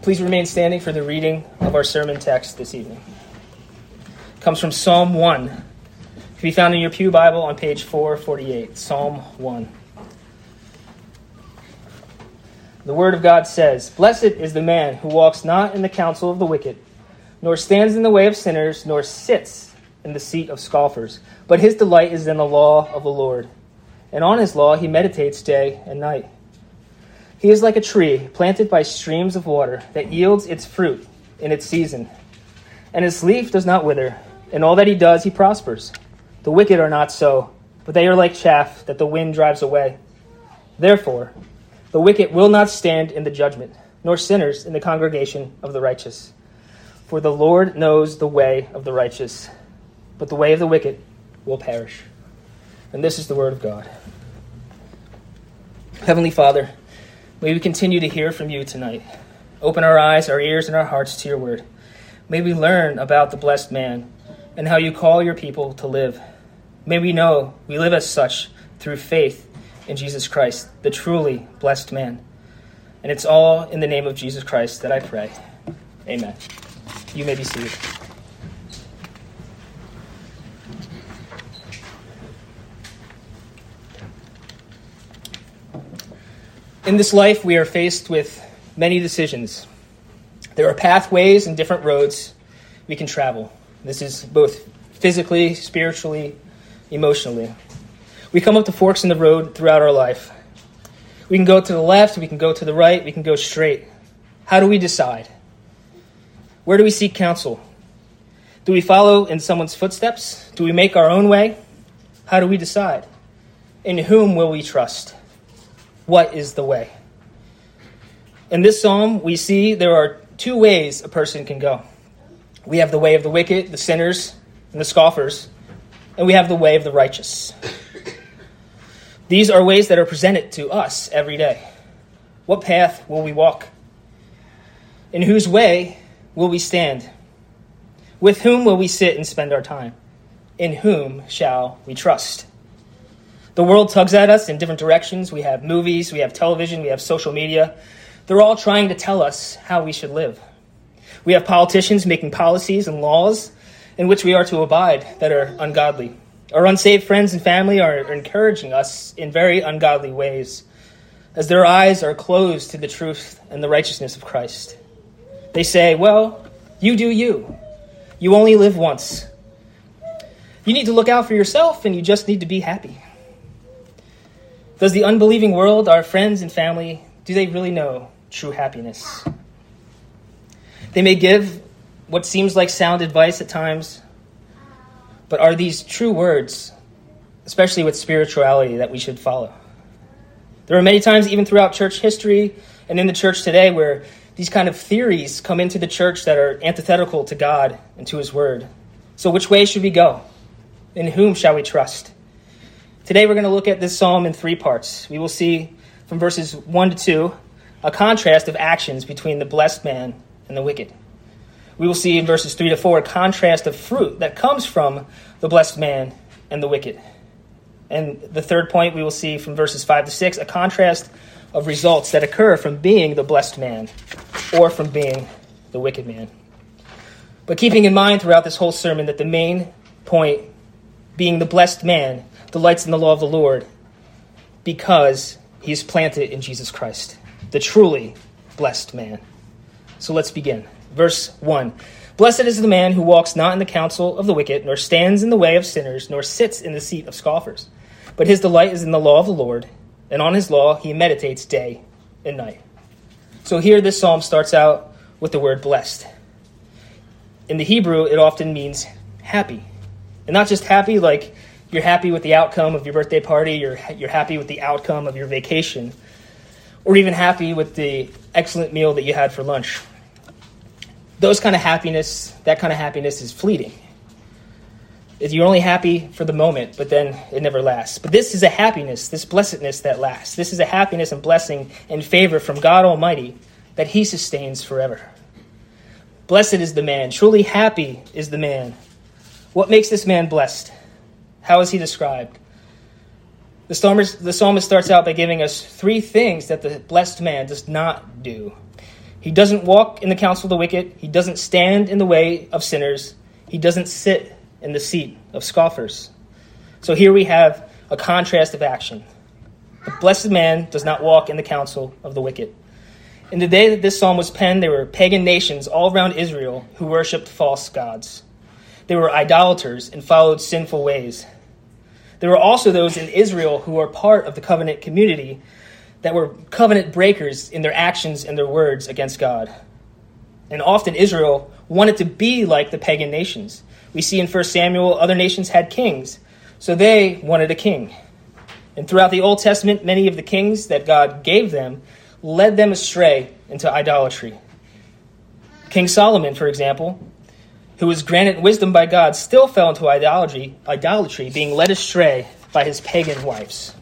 Please remain standing for the reading of our sermon text this evening. It comes from Psalm 1. It can be found in your Pew Bible on page 448. Psalm 1. The Word of God says, Blessed is the man who walks not in the counsel of the wicked, nor stands in the way of sinners, nor sits in the seat of scoffers. But his delight is in the law of the Lord, and on his law he meditates day and night. He is like a tree planted by streams of water that yields its fruit in its season, and its leaf does not wither. In all that he does, he prospers. The wicked are not so, but they are like chaff that the wind drives away. Therefore, the wicked will not stand in the judgment, nor sinners in the congregation of the righteous. For the Lord knows the way of the righteous, but the way of the wicked will perish. And this is the word of God. Heavenly Father, May we continue to hear from you tonight. Open our eyes, our ears, and our hearts to your word. May we learn about the blessed man and how you call your people to live. May we know we live as such through faith in Jesus Christ, the truly blessed man. And it's all in the name of Jesus Christ that I pray. Amen. You may be seated. In this life, we are faced with many decisions. There are pathways and different roads we can travel. This is both physically, spiritually, emotionally. We come up to forks in the road throughout our life. We can go to the left, we can go to the right, we can go straight. How do we decide? Where do we seek counsel? Do we follow in someone's footsteps? Do we make our own way? How do we decide? In whom will we trust? What is the way? In this psalm, we see there are two ways a person can go. We have the way of the wicked, the sinners, and the scoffers, and we have the way of the righteous. These are ways that are presented to us every day. What path will we walk? In whose way will we stand? With whom will we sit and spend our time? In whom shall we trust? The world tugs at us in different directions. We have movies, we have television, we have social media. They're all trying to tell us how we should live. We have politicians making policies and laws in which we are to abide that are ungodly. Our unsaved friends and family are encouraging us in very ungodly ways, as their eyes are closed to the truth and the righteousness of Christ. They say, Well, you do you. You only live once. You need to look out for yourself and you just need to be happy. Does the unbelieving world, our friends and family, do they really know true happiness? They may give what seems like sound advice at times, but are these true words, especially with spirituality, that we should follow? There are many times, even throughout church history and in the church today, where these kind of theories come into the church that are antithetical to God and to His Word. So, which way should we go? In whom shall we trust? Today we're going to look at this psalm in three parts. We will see from verses 1 to 2 a contrast of actions between the blessed man and the wicked. We will see in verses 3 to 4 a contrast of fruit that comes from the blessed man and the wicked. And the third point we will see from verses 5 to 6 a contrast of results that occur from being the blessed man or from being the wicked man. But keeping in mind throughout this whole sermon that the main point being the blessed man delights in the law of the Lord because he is planted in Jesus Christ, the truly blessed man. So let's begin. Verse 1 Blessed is the man who walks not in the counsel of the wicked, nor stands in the way of sinners, nor sits in the seat of scoffers. But his delight is in the law of the Lord, and on his law he meditates day and night. So here this psalm starts out with the word blessed. In the Hebrew, it often means happy. And not just happy like you're happy with the outcome of your birthday party, you're, you're happy with the outcome of your vacation, or even happy with the excellent meal that you had for lunch. Those kind of happiness, that kind of happiness is fleeting. If You're only happy for the moment, but then it never lasts. But this is a happiness, this blessedness that lasts. This is a happiness and blessing and favor from God Almighty that He sustains forever. Blessed is the man, truly happy is the man. What makes this man blessed? How is he described? The psalmist, the psalmist starts out by giving us three things that the blessed man does not do. He doesn't walk in the counsel of the wicked. He doesn't stand in the way of sinners. He doesn't sit in the seat of scoffers. So here we have a contrast of action. The blessed man does not walk in the counsel of the wicked. In the day that this psalm was penned, there were pagan nations all around Israel who worshipped false gods. They were idolaters and followed sinful ways. There were also those in Israel who were part of the covenant community that were covenant breakers in their actions and their words against God. And often Israel wanted to be like the pagan nations. We see in 1 Samuel, other nations had kings, so they wanted a king. And throughout the Old Testament, many of the kings that God gave them led them astray into idolatry. King Solomon, for example, who was granted wisdom by God, still fell into idolatry, idolatry, being led astray by his pagan wives.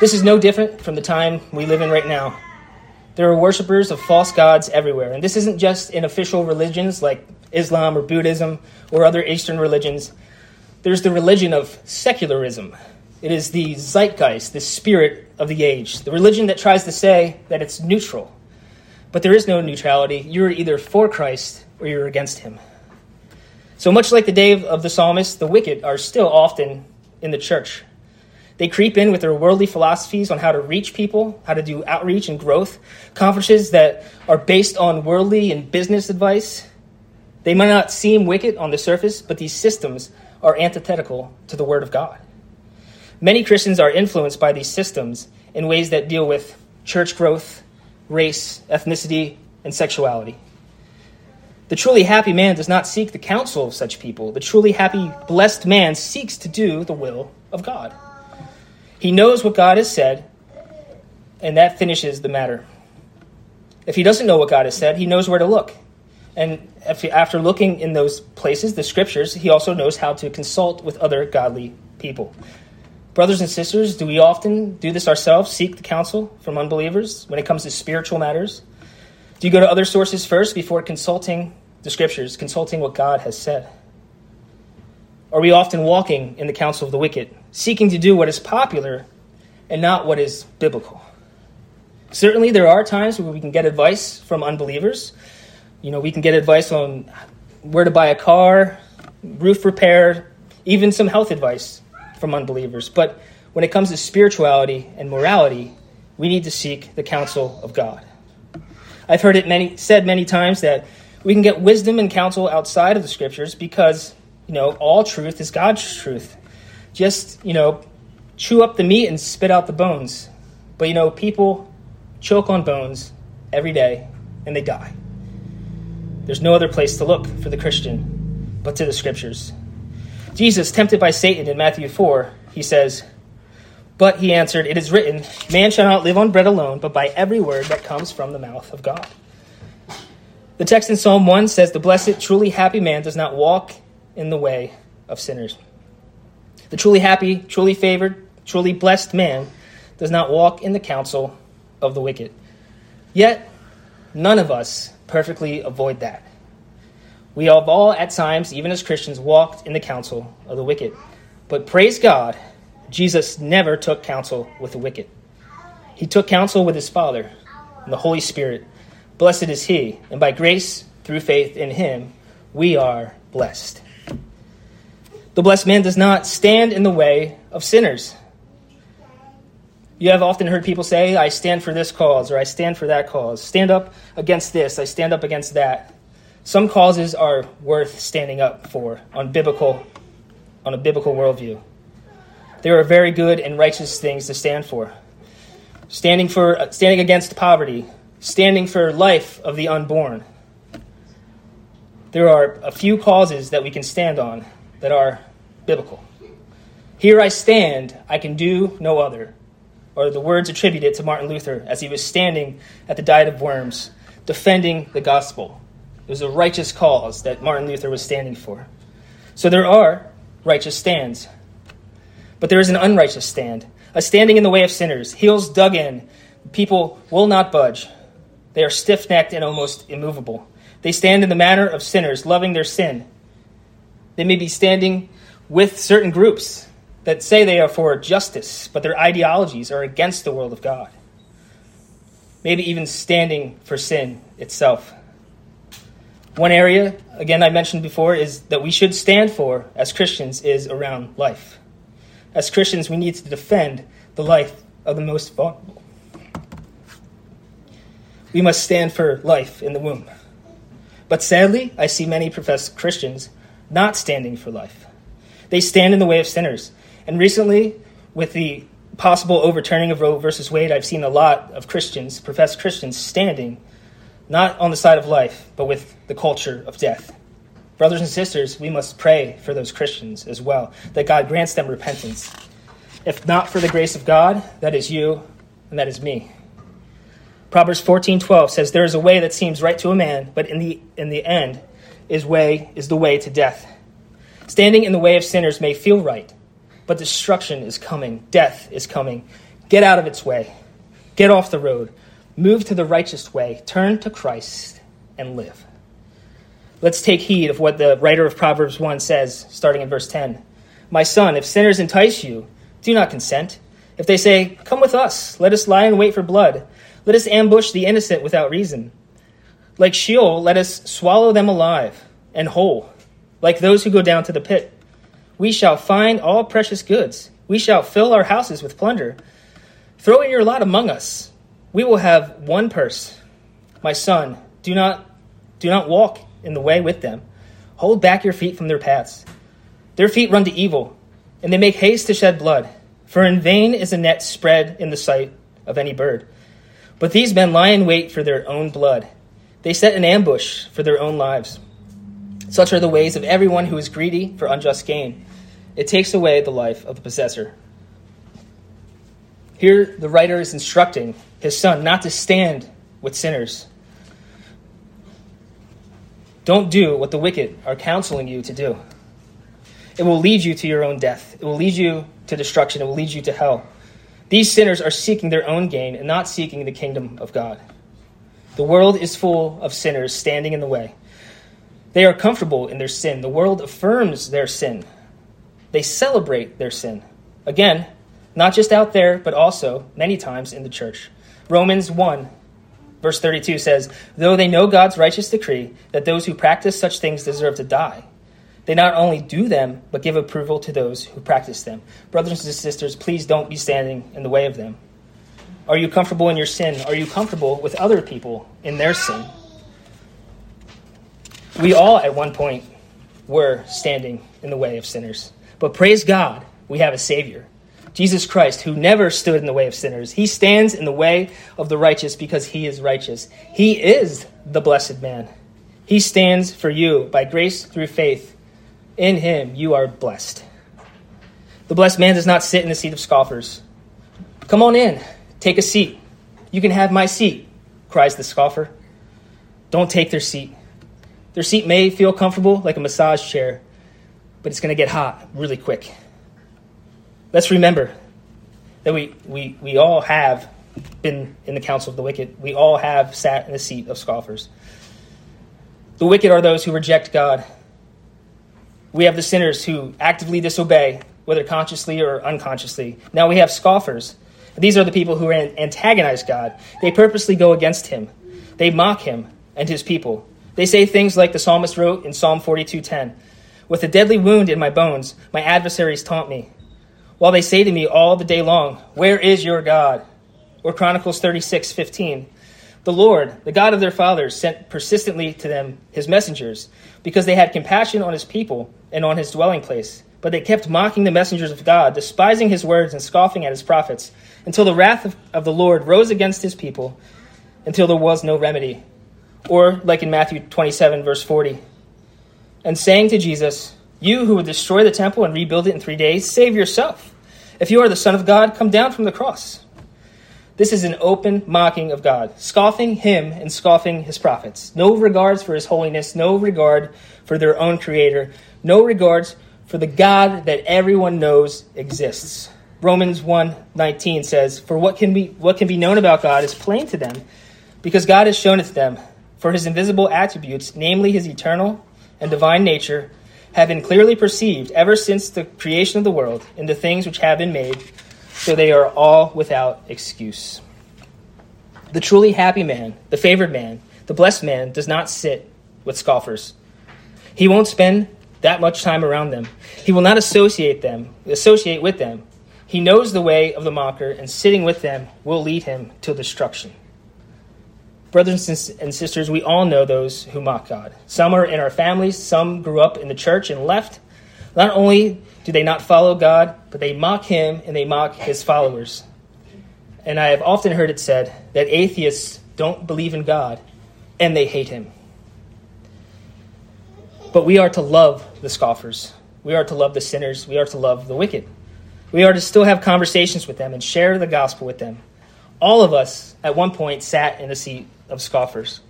This is no different from the time we live in right now. There are worshippers of false gods everywhere, and this isn't just in official religions like Islam or Buddhism or other Eastern religions. There's the religion of secularism. It is the zeitgeist, the spirit of the age, the religion that tries to say that it's neutral. But there is no neutrality. You're either for Christ or you're against him. So much like the day of the psalmist, the wicked are still often in the church. They creep in with their worldly philosophies on how to reach people, how to do outreach and growth, conferences that are based on worldly and business advice. They might not seem wicked on the surface, but these systems are antithetical to the Word of God. Many Christians are influenced by these systems in ways that deal with church growth, race, ethnicity, and sexuality. The truly happy man does not seek the counsel of such people. The truly happy, blessed man seeks to do the will of God. He knows what God has said, and that finishes the matter. If he doesn't know what God has said, he knows where to look. And after looking in those places, the scriptures, he also knows how to consult with other godly people. Brothers and sisters, do we often do this ourselves, seek the counsel from unbelievers when it comes to spiritual matters? Do you go to other sources first before consulting the scriptures, consulting what God has said? Are we often walking in the counsel of the wicked, seeking to do what is popular and not what is biblical? Certainly, there are times where we can get advice from unbelievers. You know, we can get advice on where to buy a car, roof repair, even some health advice from unbelievers. But when it comes to spirituality and morality, we need to seek the counsel of God. I've heard it many said many times that we can get wisdom and counsel outside of the scriptures because, you know, all truth is God's truth. Just, you know, chew up the meat and spit out the bones. But, you know, people choke on bones every day and they die. There's no other place to look for the Christian but to the scriptures. Jesus, tempted by Satan in Matthew 4, he says, but he answered, It is written, Man shall not live on bread alone, but by every word that comes from the mouth of God. The text in Psalm 1 says, The blessed, truly happy man does not walk in the way of sinners. The truly happy, truly favored, truly blessed man does not walk in the counsel of the wicked. Yet, none of us perfectly avoid that. We have all, at times, even as Christians, walked in the counsel of the wicked. But praise God Jesus never took counsel with the wicked. He took counsel with his Father and the Holy Spirit. Blessed is he, and by grace, through faith in him, we are blessed. The blessed man does not stand in the way of sinners. You have often heard people say, I stand for this cause, or I stand for that cause. Stand up against this, I stand up against that. Some causes are worth standing up for on biblical on a biblical worldview. There are very good and righteous things to stand for. Standing for uh, standing against poverty, standing for life of the unborn. There are a few causes that we can stand on that are biblical. Here I stand, I can do no other. Or the words attributed to Martin Luther as he was standing at the Diet of Worms, defending the gospel. It was a righteous cause that Martin Luther was standing for. So there are righteous stands. But there is an unrighteous stand, a standing in the way of sinners, heels dug in. People will not budge. They are stiff necked and almost immovable. They stand in the manner of sinners, loving their sin. They may be standing with certain groups that say they are for justice, but their ideologies are against the will of God. maybe even standing for sin itself. One area, again, I mentioned before, is that we should stand for as Christians is around life. As Christians, we need to defend the life of the most vulnerable. We must stand for life in the womb. But sadly, I see many professed Christians not standing for life. They stand in the way of sinners. And recently, with the possible overturning of Roe versus Wade, I've seen a lot of Christians, professed Christians, standing not on the side of life, but with the culture of death. Brothers and sisters, we must pray for those Christians as well, that God grants them repentance. If not for the grace of God, that is you and that is me. Proverbs 14:12 says there is a way that seems right to a man, but in the in the end is way is the way to death. Standing in the way of sinners may feel right, but destruction is coming, death is coming. Get out of its way. Get off the road. Move to the righteous way. Turn to Christ and live. Let's take heed of what the writer of Proverbs 1 says, starting in verse 10. My son, if sinners entice you, do not consent. If they say, Come with us, let us lie in wait for blood, let us ambush the innocent without reason. Like Sheol, let us swallow them alive and whole, like those who go down to the pit. We shall find all precious goods. We shall fill our houses with plunder. Throw in your lot among us. We will have one purse. My son, do not do not walk in the way with them. Hold back your feet from their paths. Their feet run to evil, and they make haste to shed blood. For in vain is a net spread in the sight of any bird. But these men lie in wait for their own blood. They set an ambush for their own lives. Such are the ways of everyone who is greedy for unjust gain. It takes away the life of the possessor. Here, the writer is instructing his son not to stand with sinners. Don't do what the wicked are counseling you to do. It will lead you to your own death. It will lead you to destruction. It will lead you to hell. These sinners are seeking their own gain and not seeking the kingdom of God. The world is full of sinners standing in the way. They are comfortable in their sin. The world affirms their sin. They celebrate their sin. Again, not just out there, but also many times in the church. Romans 1, verse 32 says, Though they know God's righteous decree that those who practice such things deserve to die, they not only do them, but give approval to those who practice them. Brothers and sisters, please don't be standing in the way of them. Are you comfortable in your sin? Are you comfortable with other people in their sin? We all, at one point, were standing in the way of sinners. But praise God, we have a Savior, Jesus Christ, who never stood in the way of sinners. He stands in the way of the righteous because he is righteous. He is the blessed man. He stands for you by grace through faith. In him, you are blessed. The blessed man does not sit in the seat of scoffers. Come on in, take a seat. You can have my seat, cries the scoffer. Don't take their seat. Their seat may feel comfortable like a massage chair, but it's going to get hot really quick. Let's remember that we, we, we all have been in the counsel of the wicked. We all have sat in the seat of scoffers. The wicked are those who reject God. We have the sinners who actively disobey, whether consciously or unconsciously. Now we have scoffers. These are the people who antagonize God. They purposely go against him. They mock him and his people. They say things like the psalmist wrote in Psalm 42:10, "With a deadly wound in my bones, my adversaries taunt me, while they say to me all the day long, "Where is your God?" Or Chronicles 36:15, "The Lord, the God of their fathers, sent persistently to them his messengers, because they had compassion on his people and on his dwelling place." But they kept mocking the messengers of God, despising his words and scoffing at his prophets, until the wrath of, of the Lord rose against his people, until there was no remedy. Or, like in Matthew 27, verse 40, and saying to Jesus, You who would destroy the temple and rebuild it in three days, save yourself. If you are the Son of God, come down from the cross. This is an open mocking of God, scoffing him and scoffing his prophets. No regards for his holiness, no regard for their own creator, no regards for the God that everyone knows exists. Romans 1:19 says, "For what can be what can be known about God is plain to them, because God has shown it to them." For his invisible attributes, namely his eternal and divine nature, have been clearly perceived ever since the creation of the world in the things which have been made, so they are all without excuse. The truly happy man, the favored man, the blessed man does not sit with scoffers. He won't spend that much time around them. He will not associate them, associate with them. He knows the way of the mocker, and sitting with them will lead him to destruction. Brothers and sisters, we all know those who mock God. Some are in our families, some grew up in the church and left. Not only do they not follow God, but they mock him and they mock his followers. And I have often heard it said that atheists don't believe in God and they hate him. But we are to love the scoffers. We are to love the sinners. We are to love the wicked. We are to still have conversations with them and share the gospel with them. All of us, at one point, sat in the seat of scoffers.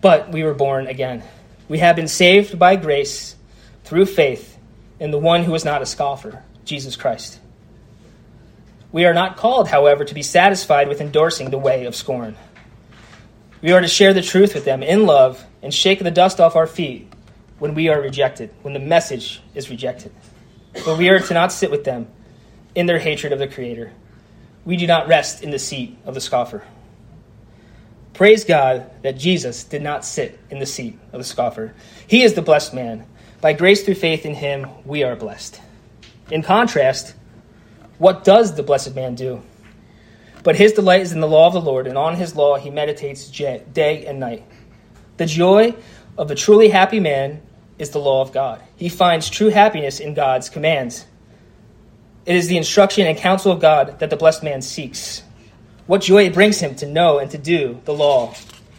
But we were born again. We have been saved by grace through faith in the one who is not a scoffer, Jesus Christ. We are not called, however, to be satisfied with endorsing the way of scorn. We are to share the truth with them in love and shake the dust off our feet when we are rejected, when the message is rejected. But we are to not sit with them in their hatred of the Creator. We do not rest in the seat of the scoffer. Praise God that Jesus did not sit in the seat of the scoffer. He is the blessed man. By grace through faith in him, we are blessed. In contrast, what does the blessed man do? But his delight is in the law of the Lord, and on his law he meditates day and night. The joy of the truly happy man is the law of God. He finds true happiness in God's commands. It is the instruction and counsel of God that the blessed man seeks. What joy it brings him to know and to do the law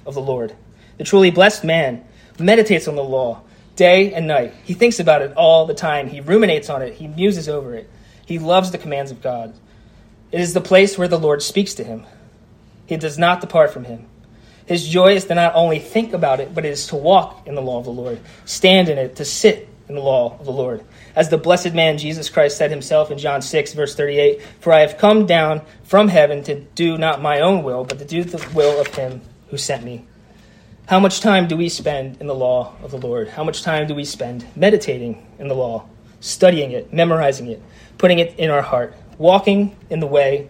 of the Lord. The truly blessed man meditates on the law day and night. He thinks about it all the time. He ruminates on it. He muses over it. He loves the commands of God. It is the place where the Lord speaks to him. He does not depart from him. His joy is to not only think about it, but it is to walk in the law of the Lord, stand in it, to sit in the law of the Lord. As the blessed man Jesus Christ said himself in John 6, verse 38 For I have come down from heaven to do not my own will, but to do the will of him who sent me. How much time do we spend in the law of the Lord? How much time do we spend meditating in the law, studying it, memorizing it, putting it in our heart, walking in the way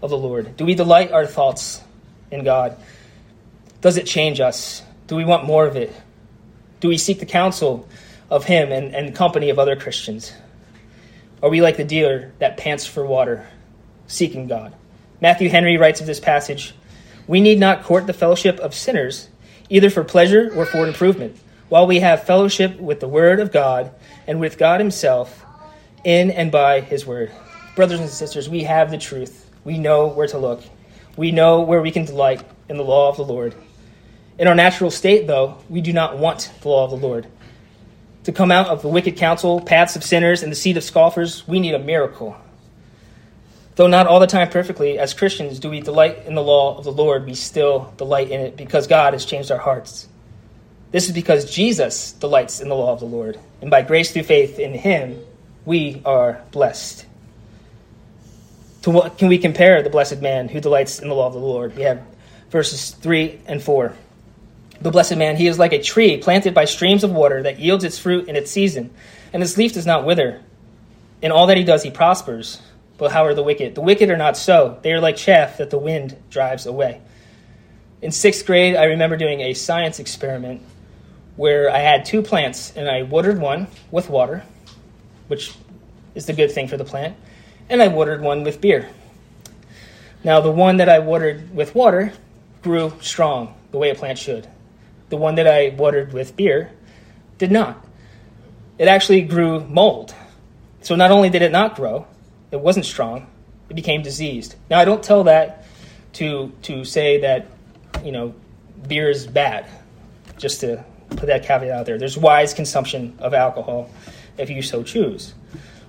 of the Lord? Do we delight our thoughts in God? Does it change us? Do we want more of it? Do we seek the counsel of Him and, and company of other Christians? Are we like the deer that pants for water, seeking God? Matthew Henry writes of this passage We need not court the fellowship of sinners, either for pleasure or for improvement, while we have fellowship with the Word of God and with God Himself in and by His Word. Brothers and sisters, we have the truth. We know where to look. We know where we can delight in the law of the Lord. In our natural state, though, we do not want the law of the Lord. To come out of the wicked counsel, paths of sinners, and the seat of scoffers, we need a miracle. Though not all the time perfectly, as Christians do we delight in the law of the Lord, we still delight in it because God has changed our hearts. This is because Jesus delights in the law of the Lord, and by grace through faith in Him, we are blessed. To what can we compare the blessed man who delights in the law of the Lord? We have verses 3 and 4 the blessed man, he is like a tree planted by streams of water that yields its fruit in its season, and its leaf does not wither. In all that he does, he prospers. But how are the wicked? The wicked are not so. They are like chaff that the wind drives away. In sixth grade, I remember doing a science experiment where I had two plants, and I watered one with water, which is the good thing for the plant, and I watered one with beer. Now, the one that I watered with water grew strong, the way a plant should the one that I watered with beer, did not. It actually grew mold. So not only did it not grow, it wasn't strong, it became diseased. Now I don't tell that to to say that, you know, beer is bad. Just to put that caveat out there. There's wise consumption of alcohol if you so choose.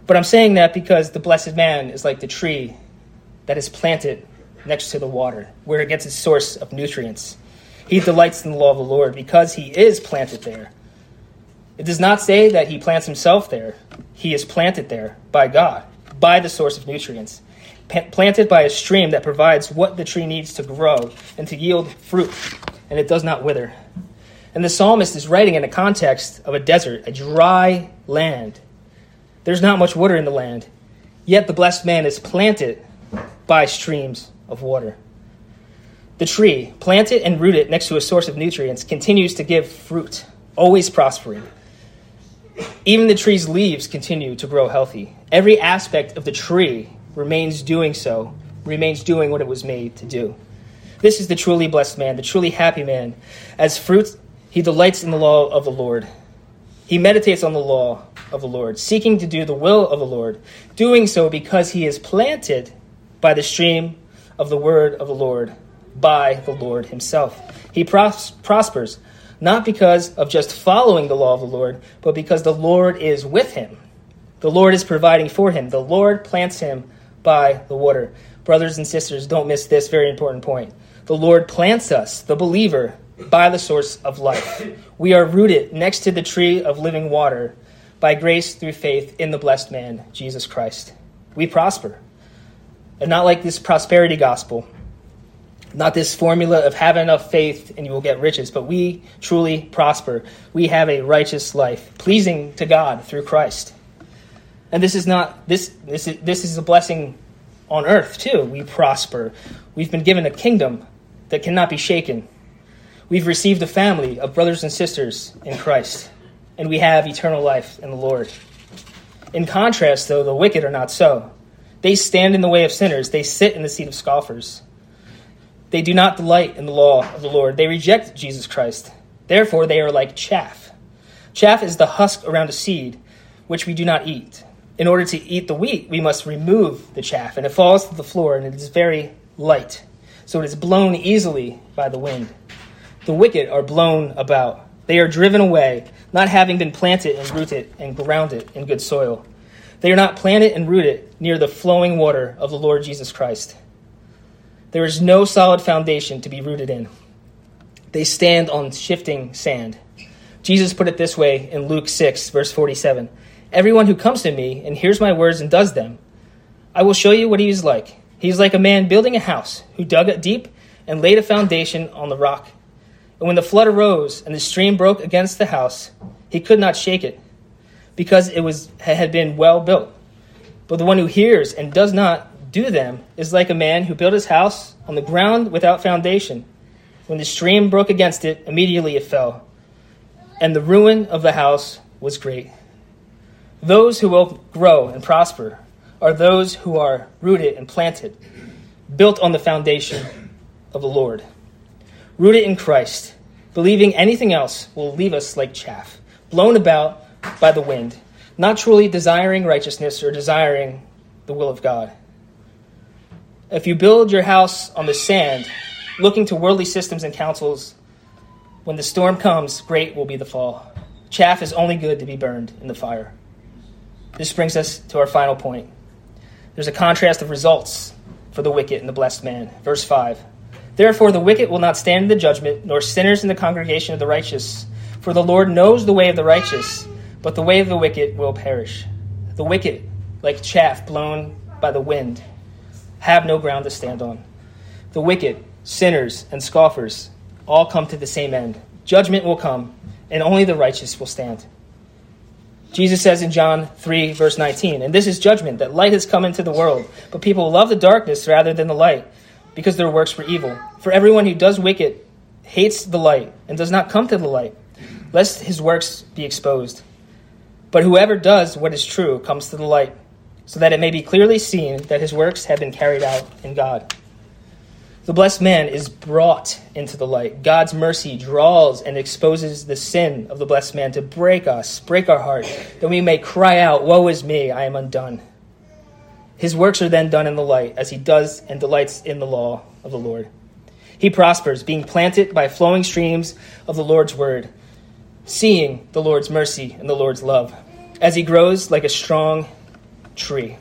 But I'm saying that because the blessed man is like the tree that is planted next to the water, where it gets its source of nutrients. He delights in the law of the Lord because he is planted there. It does not say that he plants himself there. He is planted there by God, by the source of nutrients, planted by a stream that provides what the tree needs to grow and to yield fruit, and it does not wither. And the psalmist is writing in a context of a desert, a dry land. There's not much water in the land, yet the blessed man is planted by streams of water. The tree, planted and rooted next to a source of nutrients, continues to give fruit, always prospering. Even the tree's leaves continue to grow healthy. Every aspect of the tree remains doing so, remains doing what it was made to do. This is the truly blessed man, the truly happy man. As fruit, he delights in the law of the Lord. He meditates on the law of the Lord, seeking to do the will of the Lord, doing so because he is planted by the stream of the word of the Lord, by the Lord himself. He pros- prospers, not because of just following the law of the Lord, but because the Lord is with him. The Lord is providing for him. The Lord plants him by the water. Brothers and sisters, don't miss this very important point. The Lord plants us, the believer, by the source of life. We are rooted next to the tree of living water by grace through faith in the blessed man, Jesus Christ. We prosper. And not like this prosperity gospel, not this formula of have enough faith and you will get riches, but we truly prosper. We have a righteous life, pleasing to God through Christ. And this is not this this is, this is a blessing on earth too. We prosper. We've been given a kingdom that cannot be shaken. We've received a family of brothers and sisters in Christ, and we have eternal life in the Lord. In contrast, though, the wicked are not so. They stand in the way of sinners, they sit in the seat of scoffers. They do not delight in the law of the Lord, they reject Jesus Christ. Therefore, they are like chaff. Chaff is the husk around a seed, which we do not eat. In order to eat the wheat, we must remove the chaff, and it falls to the floor, and it is very light so it is blown easily by the wind. The wicked are blown about. They are driven away, not having been planted and rooted and grounded in good soil. They are not planted and rooted near the flowing water of the Lord Jesus Christ. There is no solid foundation to be rooted in. They stand on shifting sand. Jesus put it this way in Luke 6, verse 47 Everyone who comes to me and hears my words and does them, I will show you what he is like. He is like a man building a house who dug it deep and laid a foundation on the rock. And when the flood arose and the stream broke against the house, he could not shake it, because it was had been well built. But the one who hears and does not do them is like a man who built his house on the ground without foundation. When the stream broke against it, immediately it fell, and the ruin of the house was great. Those who will grow and prosper are those who are rooted and planted, built on the foundation of the Lord. Rooted in Christ, believing anything else will leave us like chaff, blown about by the wind, not truly desiring righteousness or desiring the will of God. If you build your house on the sand, looking to worldly systems and counsels, when the storm comes, great will be the fall. Chaff is only good to be burned in the fire. This brings us to our final point. There's a contrast of results for the wicked and the blessed man. Verse 5 Therefore, the wicked will not stand in the judgment, nor sinners in the congregation of the righteous. For the Lord knows the way of the righteous, but the way of the wicked will perish. The wicked, like chaff blown by the wind, have no ground to stand on. The wicked, sinners, and scoffers all come to the same end. Judgment will come, and only the righteous will stand. Jesus says in John 3, verse 19, And this is judgment, that light has come into the world, but people love the darkness rather than the light, because their works were evil. For everyone who does wicked hates the light, and does not come to the light, lest his works be exposed. But whoever does what is true comes to the light, so that it may be clearly seen that his works have been carried out in God. The blessed man is brought into the light. God's mercy draws and exposes the sin of the blessed man to break us, break our heart, that we may cry out, Woe is me, I am undone. His works are then done in the light, as he does and delights in the law of the Lord. He prospers, being planted by flowing streams of the Lord's word, seeing the Lord's mercy and the Lord's love, as he grows like a strong tree,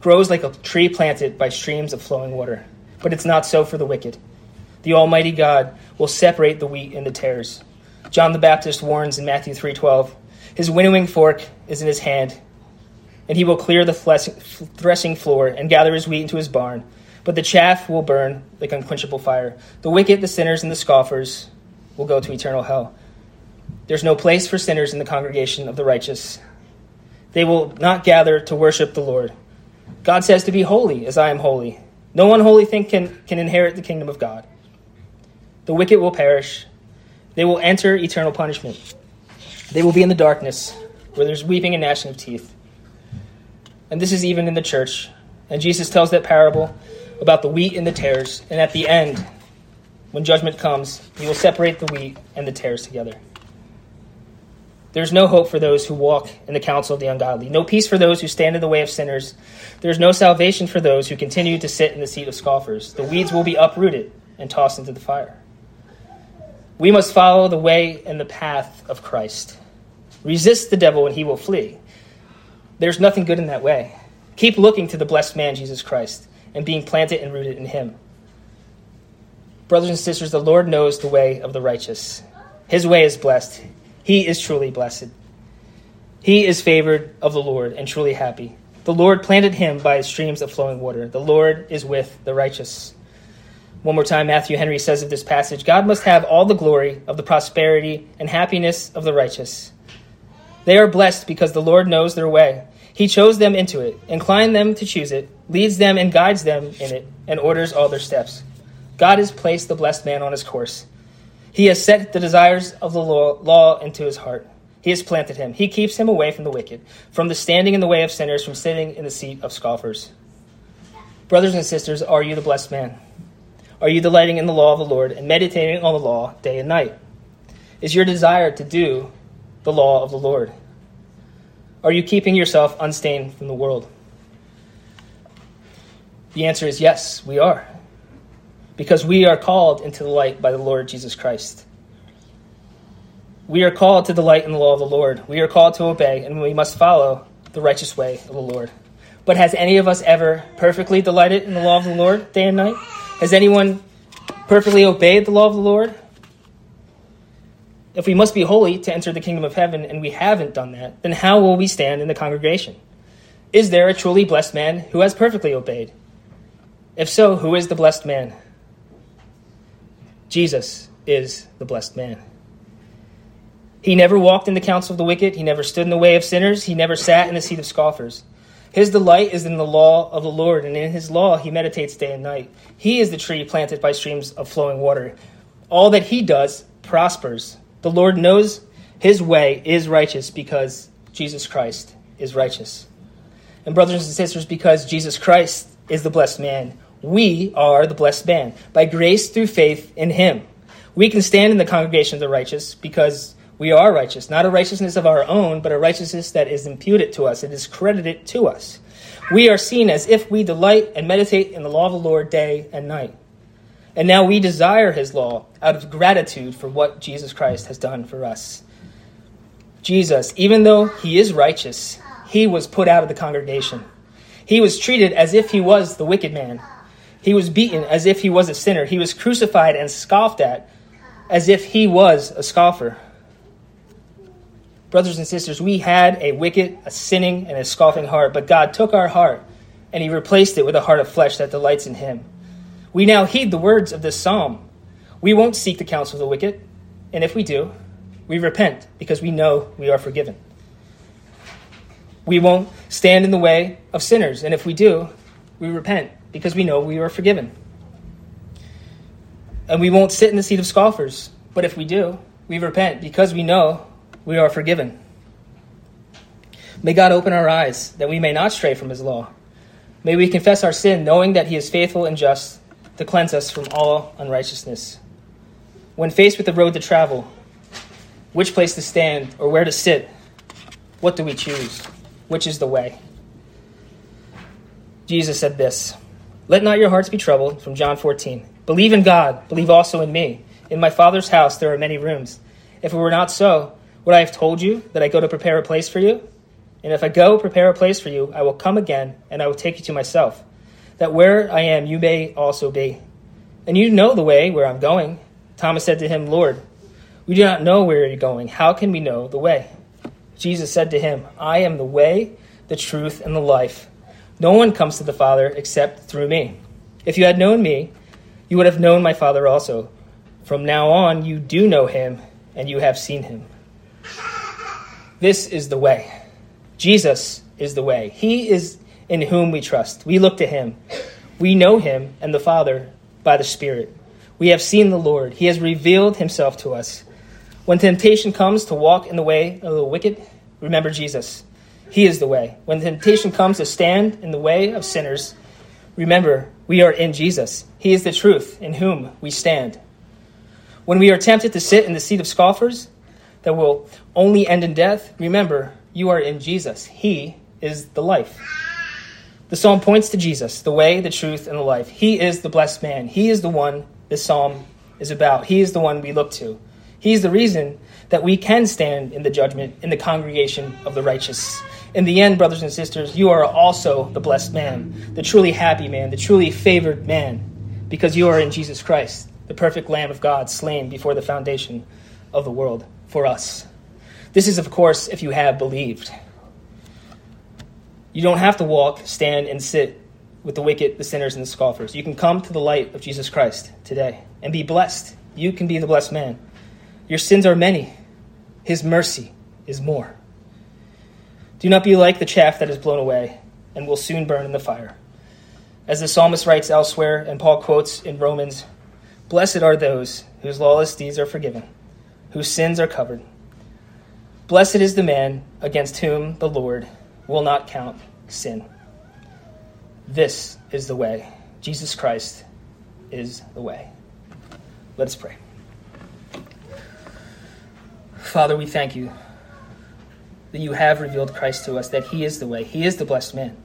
grows like a tree planted by streams of flowing water but it's not so for the wicked. The Almighty God will separate the wheat and the tares. John the Baptist warns in Matthew 3:12, "His winnowing fork is in his hand, and he will clear the threshing floor and gather his wheat into his barn, but the chaff will burn like unquenchable fire. The wicked, the sinners, and the scoffers will go to eternal hell. There's no place for sinners in the congregation of the righteous. They will not gather to worship the Lord. God says to be holy as I am holy. No unholy thing can, can inherit the kingdom of God. The wicked will perish. They will enter eternal punishment. They will be in the darkness, where there's weeping and gnashing of teeth. And this is even in the church. And Jesus tells that parable about the wheat and the tares. And at the end, when judgment comes, he will separate the wheat and the tares together. There's no hope for those who walk in the counsel of the ungodly, no peace for those who stand in the way of sinners. There's no salvation for those who continue to sit in the seat of scoffers. The weeds will be uprooted and tossed into the fire. We must follow the way and the path of Christ. Resist the devil and he will flee. There's nothing good in that way. Keep looking to the blessed man, Jesus Christ, and being planted and rooted in him. Brothers and sisters, the Lord knows the way of the righteous. His way is blessed. He is truly blessed. He is favored of the Lord and truly happy. The Lord planted him by streams of flowing water. The Lord is with the righteous. One more time, Matthew Henry says of this passage God must have all the glory of the prosperity and happiness of the righteous. They are blessed because the Lord knows their way. He chose them into it, inclined them to choose it, leads them and guides them in it, and orders all their steps. God has placed the blessed man on his course. He has set the desires of the law, law into his heart. He has planted him. He keeps him away from the wicked, from the standing in the way of sinners, from sitting in the seat of scoffers. Brothers and sisters, are you the blessed man? Are you delighting in the law of the Lord and meditating on the law day and night? Is your desire to do the law of the Lord? Are you keeping yourself unstained from the world? The answer is yes, we are. Because we are called into the light by the Lord Jesus Christ. We are called to delight in the law of the Lord. We are called to obey, and we must follow the righteous way of the Lord. But has any of us ever perfectly delighted in the law of the Lord day and night? Has anyone perfectly obeyed the law of the Lord? If we must be holy to enter the kingdom of heaven and we haven't done that, then how will we stand in the congregation? Is there a truly blessed man who has perfectly obeyed? If so, who is the blessed man? Jesus is the blessed man. He never walked in the counsel of the wicked, he never stood in the way of sinners, he never sat in the seat of scoffers. His delight is in the law of the Lord, and in his law he meditates day and night. He is the tree planted by streams of flowing water. All that he does prospers. The Lord knows his way is righteous because Jesus Christ is righteous. And, brothers and sisters, because Jesus Christ is the blessed man, we are the blessed man. By grace through faith in him. We can stand in the congregation of the righteous because we are righteous. Not a righteousness of our own, but a righteousness that is imputed to us, it is credited to us. We are seen as if we delight and meditate in the law of the Lord day and night. And now we desire his law out of gratitude for what Jesus Christ has done for us. Jesus, even though he is righteous, he was put out of the congregation. He was treated as if he was the wicked man. He was beaten as if he was a sinner. He was crucified and scoffed at as if he was a scoffer. Brothers and sisters, we had a wicked, a sinning, and a scoffing heart, but God took our heart and he replaced it with a heart of flesh that delights in him. We now heed the words of this psalm. We won't seek the counsel of the wicked, and if we do, we repent because we know we are forgiven. We won't stand in the way of sinners, and if we do, we repent because we know we are forgiven. And we won't sit in the seat of scoffers, but if we do, we repent because we know we are forgiven. May God open our eyes that we may not stray from his law. May we confess our sin, knowing that he is faithful and just to cleanse us from all unrighteousness. When faced with the road to travel, which place to stand or where to sit, what do we choose? Which is the way? Jesus said this Let not your hearts be troubled, from John 14. Believe in God, believe also in me. In my Father's house there are many rooms. If it were not so, would I have told you that I go to prepare a place for you? And if I go prepare a place for you, I will come again, and I will take you to myself, that where I am you may also be. And you know the way where I'm going. Thomas said to him, Lord, we do not know where you're going. How can we know the way? Jesus said to him, I am the way, the truth, and the life. No one comes to the Father except through me. If you had known me, you would have known my Father also. From now on, you do know him, and you have seen him. This is the way. Jesus is the way. He is in whom we trust. We look to him. We know him and the Father by the Spirit. We have seen the Lord. He has revealed himself to us. When temptation comes to walk in the way of the wicked, remember Jesus. He is the way. When temptation comes to stand in the way of sinners, remember we are in Jesus. He is the truth in whom we stand. When we are tempted to sit in the seat of scoffers that will only end in death, remember you are in Jesus. He is the life. The psalm points to Jesus, the way, the truth, and the life. He is the blessed man. He is the one this psalm is about. He is the one we look to. He is the reason that we can stand in the judgment in the congregation of the righteous. In the end, brothers and sisters, you are also the blessed man, the truly happy man, the truly favored man, because you are in Jesus Christ, the perfect Lamb of God, slain before the foundation of the world for us. This is, of course, if you have believed. You don't have to walk, stand, and sit with the wicked, the sinners, and the scoffers. You can come to the light of Jesus Christ today and be blessed. You can be the blessed man. Your sins are many, His mercy is more. Do not be like the chaff that is blown away and will soon burn in the fire. As the psalmist writes elsewhere, and Paul quotes in Romans Blessed are those whose lawless deeds are forgiven, whose sins are covered. Blessed is the man against whom the Lord will not count sin. This is the way. Jesus Christ is the way. Let us pray. Father, we thank you that you have revealed Christ to us, that he is the way, he is the blessed man.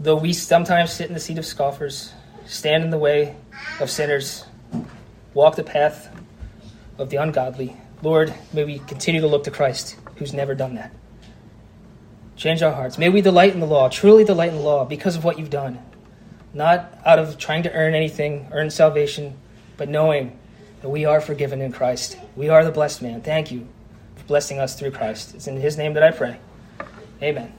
Though we sometimes sit in the seat of scoffers, stand in the way of sinners, walk the path of the ungodly, Lord, may we continue to look to Christ, who's never done that. Change our hearts. May we delight in the law, truly delight in the law because of what you've done. Not out of trying to earn anything, earn salvation, but knowing that we are forgiven in Christ. We are the blessed man. Thank you for blessing us through Christ. It's in his name that I pray. Amen.